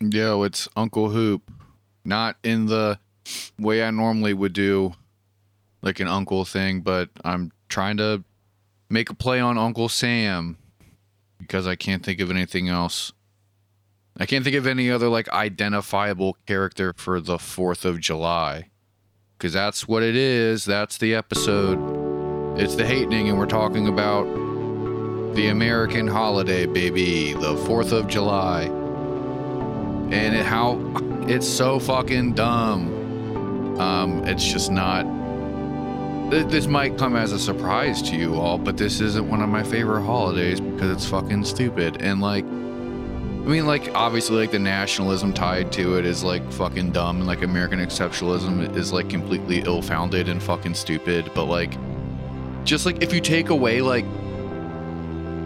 Yo, it's Uncle Hoop. Not in the way I normally would do, like an uncle thing, but I'm trying to make a play on Uncle Sam because I can't think of anything else. I can't think of any other like identifiable character for the 4th of July. Because that's what it is. That's the episode. It's the hatening, and we're talking about the American holiday, baby. The 4th of July how it's so fucking dumb. Um, it's just not. This might come as a surprise to you all, but this isn't one of my favorite holidays because it's fucking stupid. And like, I mean, like obviously, like the nationalism tied to it is like fucking dumb, and like American exceptionalism is like completely ill-founded and fucking stupid. But like, just like if you take away like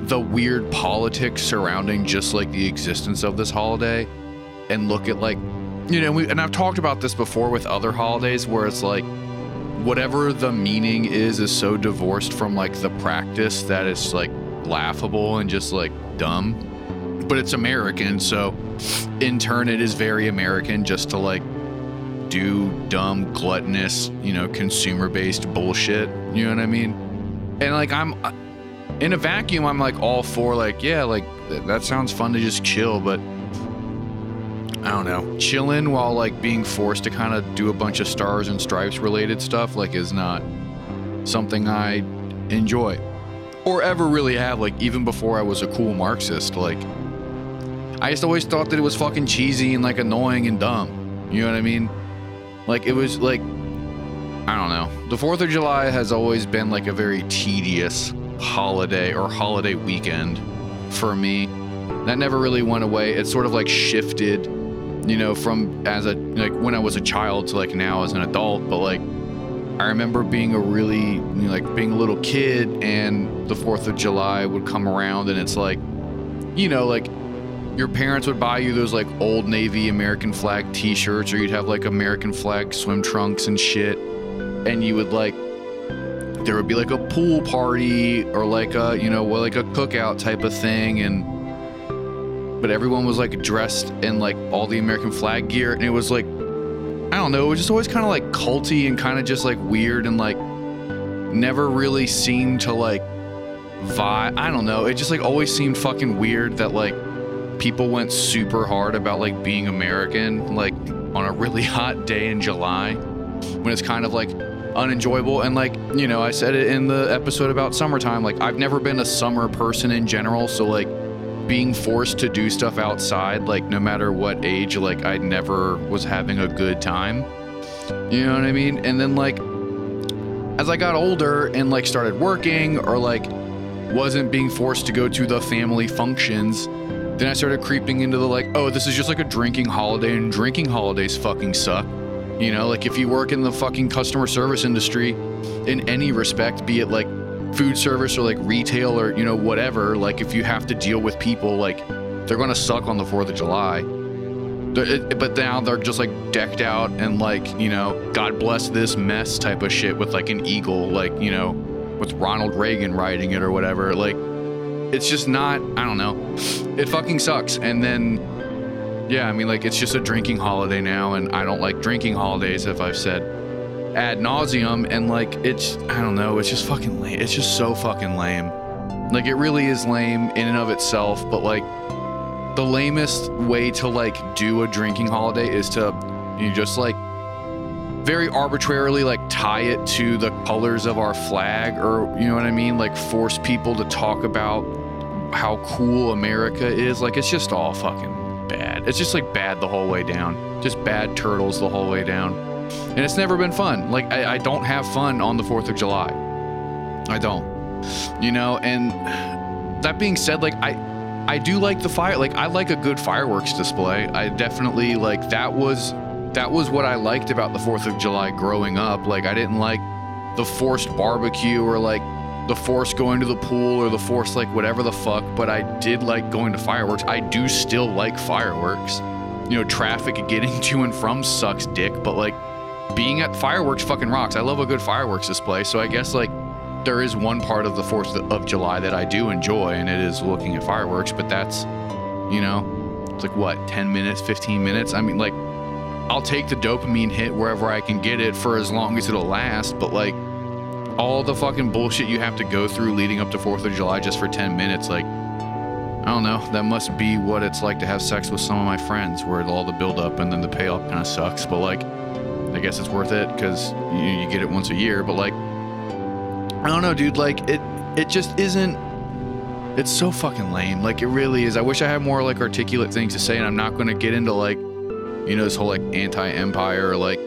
the weird politics surrounding just like the existence of this holiday and look at like you know we, and i've talked about this before with other holidays where it's like whatever the meaning is is so divorced from like the practice that it's like laughable and just like dumb. But it's american so in turn it is very american just to like do dumb gluttonous you know consumer based bullshit you know what i mean? And like i'm uh, in a vacuum i'm like all for like yeah like that sounds fun to just chill but I don't know, chilling while like being forced to kind of do a bunch of stars and stripes related stuff like is not something I enjoy or ever really have like even before I was a cool Marxist like I just always thought that it was fucking cheesy and like annoying and dumb. You know what I mean? Like it was like I don't know. The 4th of July has always been like a very tedious holiday or holiday weekend for me. That never really went away. It sort of like shifted you know, from as a like when I was a child to like now as an adult. But like, I remember being a really you know, like being a little kid, and the Fourth of July would come around, and it's like, you know, like your parents would buy you those like old Navy American flag T-shirts, or you'd have like American flag swim trunks and shit, and you would like. There would be like a pool party or like a you know like a cookout type of thing and but everyone was like dressed in like all the American flag gear, and it was like, I don't know, it was just always kind of like culty and kind of just like weird and like never really seemed to like vibe. I don't know, it just like always seemed fucking weird that like people went super hard about like being American, like on a really hot day in July when it's kind of like unenjoyable and like you know i said it in the episode about summertime like i've never been a summer person in general so like being forced to do stuff outside, like no matter what age, like I never was having a good time. You know what I mean? And then like as I got older and like started working or like wasn't being forced to go to the family functions, then I started creeping into the like, oh, this is just like a drinking holiday and drinking holidays fucking suck. You know, like if you work in the fucking customer service industry in any respect, be it like food service or like retail or you know whatever like if you have to deal with people like they're gonna suck on the 4th of july. But now they're just like decked out and like you know god bless this mess type of shit with like an eagle like you know with ronald reagan riding it or whatever like it's just not i don't know. It fucking sucks. And then yeah i mean like it's just a drinking holiday now and i don't like drinking holidays if i've said ad nauseum and like it's I don't know, it's just fucking lame. It's just so fucking lame. Like it really is lame in and of itself, but like the lamest way to like do a drinking holiday is to you just like very arbitrarily like tie it to the colors of our flag or you know what I mean? Like force people to talk about how cool America is. Like it's just all fucking bad. It's just like bad the whole way down. Just bad turtles the whole way down and it's never been fun. Like I, I don't have fun on the Fourth of July. I don't. You know, and that being said, like I I do like the fire like I like a good fireworks display. I definitely like that was that was what I liked about the Fourth of July growing up. Like I didn't like the forced barbecue or like the forced going to the pool or the forced like whatever the fuck, but I did like going to fireworks. I do still like fireworks. You know, traffic getting to and from sucks dick, but like being at fireworks fucking rocks. I love a good fireworks display. So I guess like there is one part of the 4th of July that I do enjoy, and it is looking at fireworks, but that's, you know, It's like what, 10 minutes, 15 minutes? I mean, like, I'll take the dopamine hit wherever I can get it for as long as it'll last, but like, all the fucking bullshit you have to go through leading up to 4th of July just for 10 minutes, like, I don't know. That must be what it's like to have sex with some of my friends, where all the build up and then the payoff kind of sucks. But like, I guess it's worth it because you, you get it once a year. But like, I don't know, dude. Like, it it just isn't. It's so fucking lame. Like, it really is. I wish I had more like articulate things to say, and I'm not going to get into like, you know, this whole like anti-empire like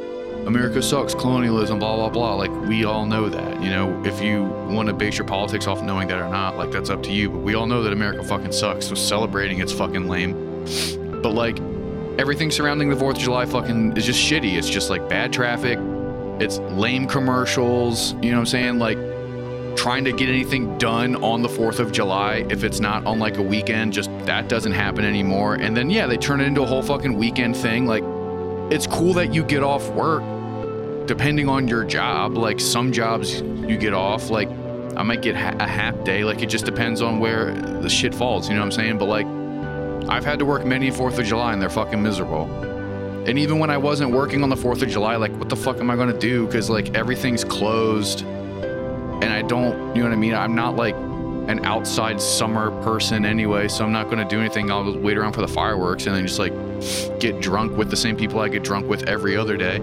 America sucks, colonialism, blah blah blah. Like we all know that. You know, if you want to base your politics off knowing that or not, like that's up to you. But we all know that America fucking sucks. So celebrating it's fucking lame. But like everything surrounding the Fourth of July fucking is just shitty. It's just like bad traffic. It's lame commercials. You know what I'm saying? Like trying to get anything done on the 4th of July if it's not on like a weekend just that doesn't happen anymore and then yeah they turn it into a whole fucking weekend thing like it's cool that you get off work depending on your job like some jobs you get off like i might get ha- a half day like it just depends on where the shit falls you know what i'm saying but like i've had to work many fourth of july and they're fucking miserable. And even when i wasn't working on the fourth of july like what the fuck am i gonna do? Because like everything's closed. And i don't you know what i mean? I'm not like an outside summer person anyway so i'm not gonna do anything. I'll wait around for the fireworks and then just like get drunk with the same people I get drunk with every other day,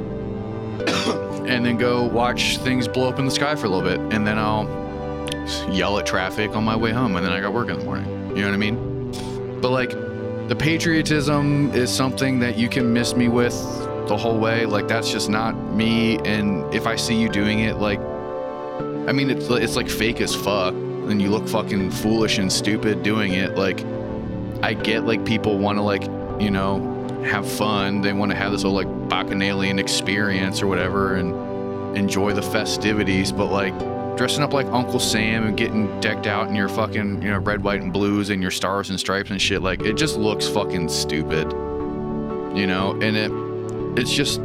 and then go watch things blow up in the sky for a little bit, and then I'll yell at traffic on my way home, and then I got work in the morning. You know what I mean? But like, the patriotism is something that you can miss me with the whole way. Like that's just not me, and if I see you doing it, like, I mean, it's it's like fake as fuck, and you look fucking foolish and stupid doing it. Like, I get like people want to like you know, have fun. They want to have this whole like bacchanalian experience or whatever and enjoy the festivities. But like dressing up like Uncle Sam and getting decked out in your fucking, you know, red, white, and blues and your stars and stripes and shit, like it just looks fucking stupid. You know, and it it's just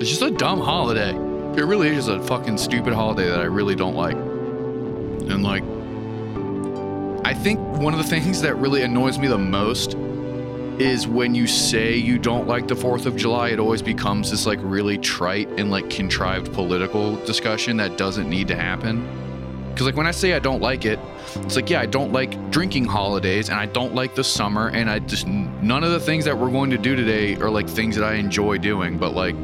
it's just a dumb holiday. It really is a fucking stupid holiday that I really don't like. And like I think one of the things that really annoys me the most is when you say you don't like the 4th of July, it always becomes this like really trite and like contrived political discussion that doesn't need to happen. Because like when I say I don't like it, it's like, yeah, I don't like drinking holidays and I don't like the summer and I just, none of the things that we're going to do today are like things that I enjoy doing, but like,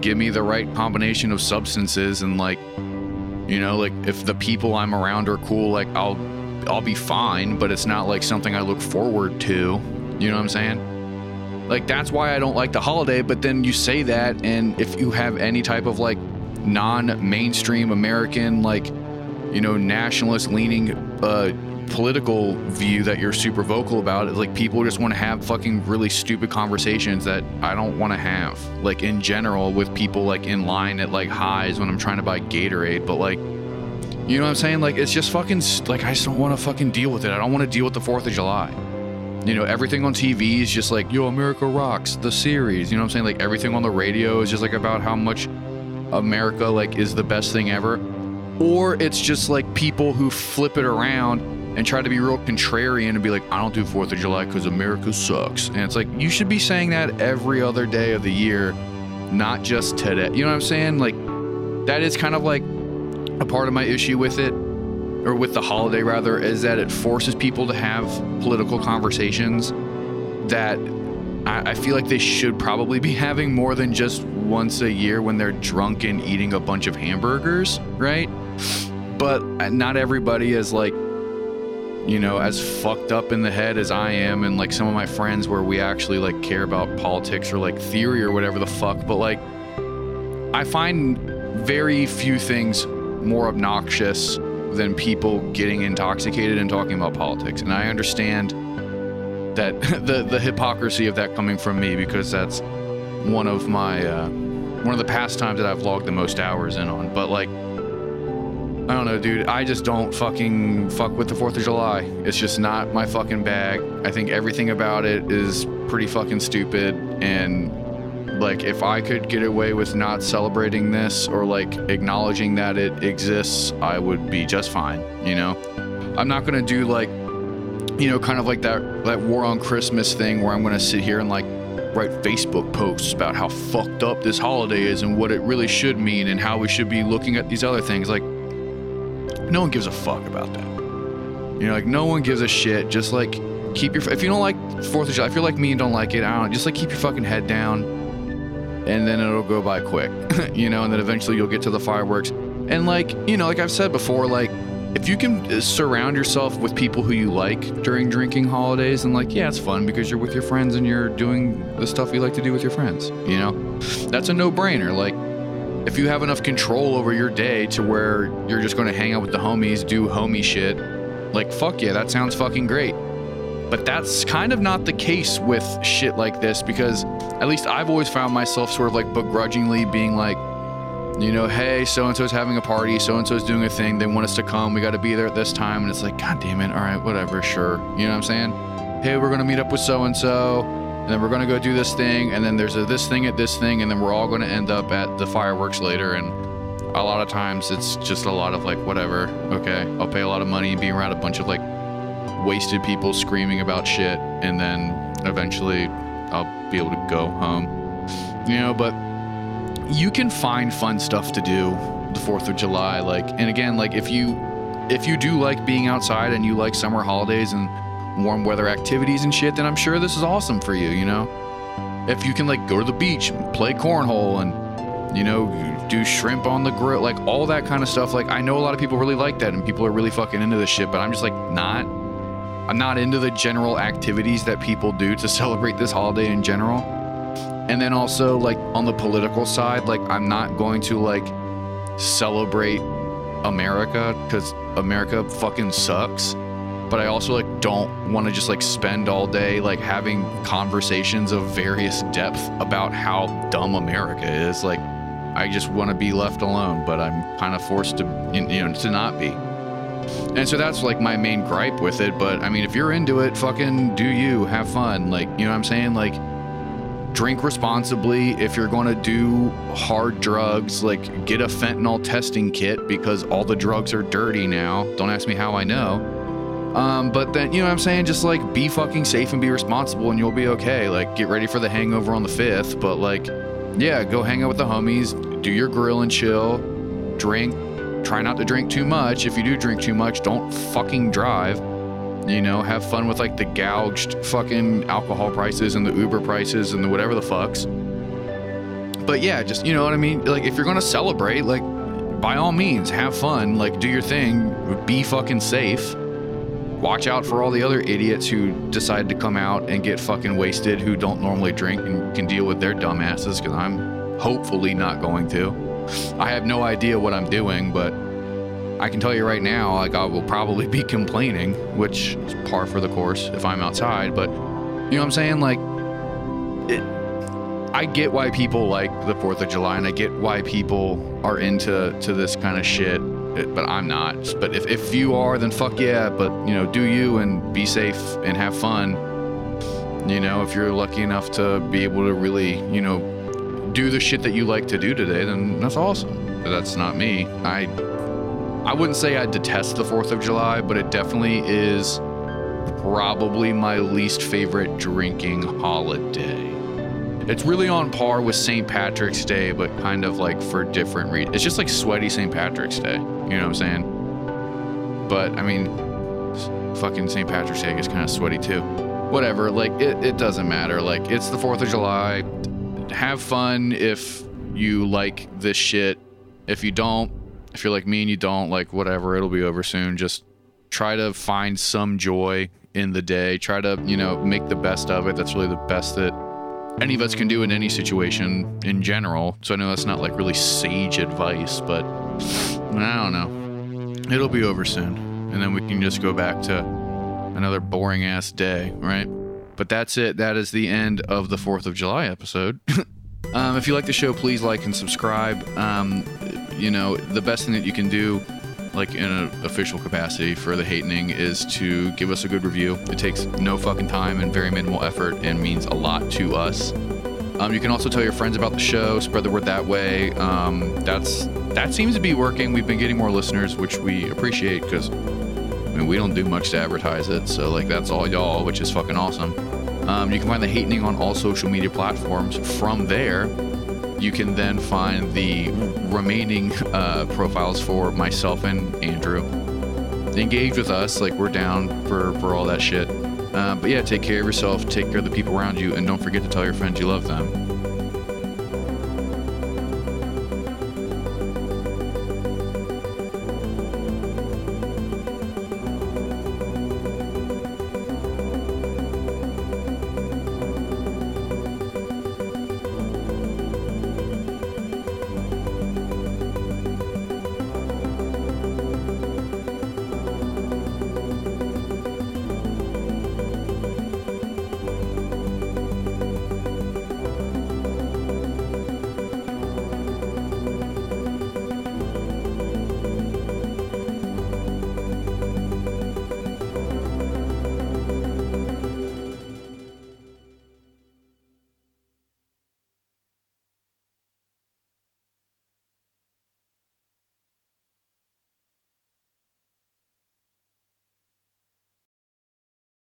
give me the right combination of substances and like, you know, like if the people I'm around are cool, like I'll, I'll be fine, but it's not like something I look forward to. You know what I'm saying? Like that's why I don't like the holiday, but then you say that and if you have any type of like non-mainstream American like you know nationalist leaning uh political view that you're super vocal about like people just want to have fucking really stupid conversations that I don't want to have like in general with people like in line at like highs when I'm trying to buy Gatorade but like you know what I'm saying? Like it's just fucking like I just don't want to fucking deal with it. I don't want to deal with the 4th of July you know, everything on TV is just like, yo, America rocks, the series. You know what I'm saying? Like everything on the radio is just like about how much America like is the best thing ever. Or it's just like people who flip it around and try to be real contrarian and be like, I don't do Fourth of July because America sucks. And it's like you should be saying that every other day of the year, not just today. You know what I'm saying? Like that is kind of like a part of my issue with it or with the holiday rather, is that it forces people to have political conversations that I, I feel like they should probably be having more than just once a year when they're drunk and eating a bunch of hamburgers, right? But not everybody is like, you know, as fucked up in the head as I am, and like some of my friends where we actually like care about politics or like theory or whatever the fuck. But like, I find very few things more obnoxious than people getting intoxicated and talking about politics. And I understand that the the hypocrisy of that coming from me because that's one of my uh, one of the pastimes that I've logged the most hours in on. But like, I don't know, dude. I just don't fucking fuck with the Fourth of July. It's just not my fucking bag. I think everything about it is pretty fucking stupid and like if I could get away with not celebrating this or like acknowledging that it exists, I would be just fine, you know? I'm not to do like you know, kind of like that that war on Christmas thing where I'm to sit here and like write Facebook posts about how fucked up this holiday is and what it really should mean and how we should be looking at these other things. Like, no one gives a fuck about that. You know, like no one gives a shit. Just like keep your if you don't like Fourth of July, if you're like me and don't like it, I don't. Just like keep your fucking head down, and then it'll go by quick. you know, and then eventually you'll get to the fireworks. And like you know, like I've said before, like if you can uh, surround yourself with people who you like during drinking holidays, and like, yeah, it's fun because you're with your friends and you're doing the stuff you like to do with your friends. You know, that's a no brainer. Like, if you have enough control over your day to where you're just going to hang out with the homies, do homie shit, like, fuck yeah, that sounds fucking great. But that's kind of not the case with shit like this because at least I've always found myself sort of like begrudgingly being like, you know, hey, so and so's having a party, so and so's doing a thing, they want us to come, we got to be there at this time. And it's like, God damn it, all right, whatever, sure. You know what I'm saying? Hey, we're going to meet up with so and so, and then we're going to go do this thing, and then there's a this thing at this thing, and then we're all going to end up at the fireworks later. And a lot of times it's just a lot of like, whatever, okay, I'll pay a lot of money and be around a bunch of like wasted people screaming about shit, and then eventually I'll be able to go home. You know, but you can find fun stuff to do the 4th of July like and again like if you if you do like being outside and you like summer holidays and warm weather activities and shit then I'm sure this is awesome for you you know if you can like go to the beach play cornhole and you know do shrimp on the grill like all that kind of stuff like I know a lot of people really like that and people are really fucking into this shit but I'm just like not I'm not into the general activities that people do to celebrate this holiday in general. And then also like on the political side like i'm not going to like celebrate america because america fucking sucks. But i also like don't want to just like spend all day like having conversations of various depth about how dumb america is. Like i just want to be left alone but i'm kind of forced to you know to not be and so that's like my main gripe with it but i mean if you're into it fucking do you have fun like you know what i'm saying like drink responsibly. If you're going to do hard drugs, like get a fentanyl testing kit because all the drugs are dirty now. Don't ask me how I know. Um, but then, you know what I'm saying? Just like be fucking safe and be responsible and you'll be okay. Like get ready for the hangover on the 5th. But like, yeah, go hang out with the homies, do your grill and chill, drink. Try not to drink too much. If you do drink too much, don't fucking drive you know, have fun with like the gouged fucking alcohol prices and the Uber prices and the whatever the fucks. But yeah, just, you know what I mean? Like, if you're gonna celebrate, like, by all means, have fun, like, do your thing, be fucking safe. Watch out for all the other idiots who decide to come out and get fucking wasted who don't normally drink and can deal with their dumbasses, because I'm hopefully not going to. I have no idea what I'm doing, but I can tell you right now, like I will probably be complaining, which is par for the course if I'm outside. But you know what I'm saying? Like, it, I get why people like the Fourth of July, and I get why people are into to this kind of shit. But I'm not. But if, if you are, then fuck yeah. But you know, do you and be safe and have fun. You know, if you're lucky enough to be able to really, you know, do the shit that you like to do today, then that's awesome. But that's not me. I I wouldn't say I detest the 4th of July, but it definitely is probably my least favorite drinking holiday. It's really on par with St. Patrick's Day, but kind of like for different reasons. It's just like sweaty St. Patrick's Day. You know what I'm saying? But I mean, fucking St. Patrick's Day is kind of sweaty too. Whatever, like it, it doesn't matter. Like it's the 4th of July. Have fun if you like this shit. If you don't, if you're like me and you don't, like whatever, it'll be over soon. Just try to find some joy in the day. Try to, you know, make the best of it. That's really the best that any of us can do in any situation in general. So I know that's not like really sage advice, but I don't know. It'll be over soon. And then we can just go back to another boring ass day, right? But that's it. That is the end of the 4th of July episode. um, if you like the show, please like and subscribe. Um, you know, the best thing that you can do, like in an official capacity for the Hatening, is to give us a good review. It takes no fucking time and very minimal effort and means a lot to us. Um, you can also tell your friends about the show, spread the word that way. Um, that's that seems to be working. We've been getting more listeners, which we appreciate because I mean, we don't do much to advertise it, so like that's all y'all, which is fucking awesome. Um, you can find the Hatening on all social media platforms. From there, you can then find the remaining uh, profiles for myself and Andrew. Engage with us, like we're down for for all that shit. Uh, but yeah, take care of yourself, take care of the people around you, and don't forget to tell your friends you love them.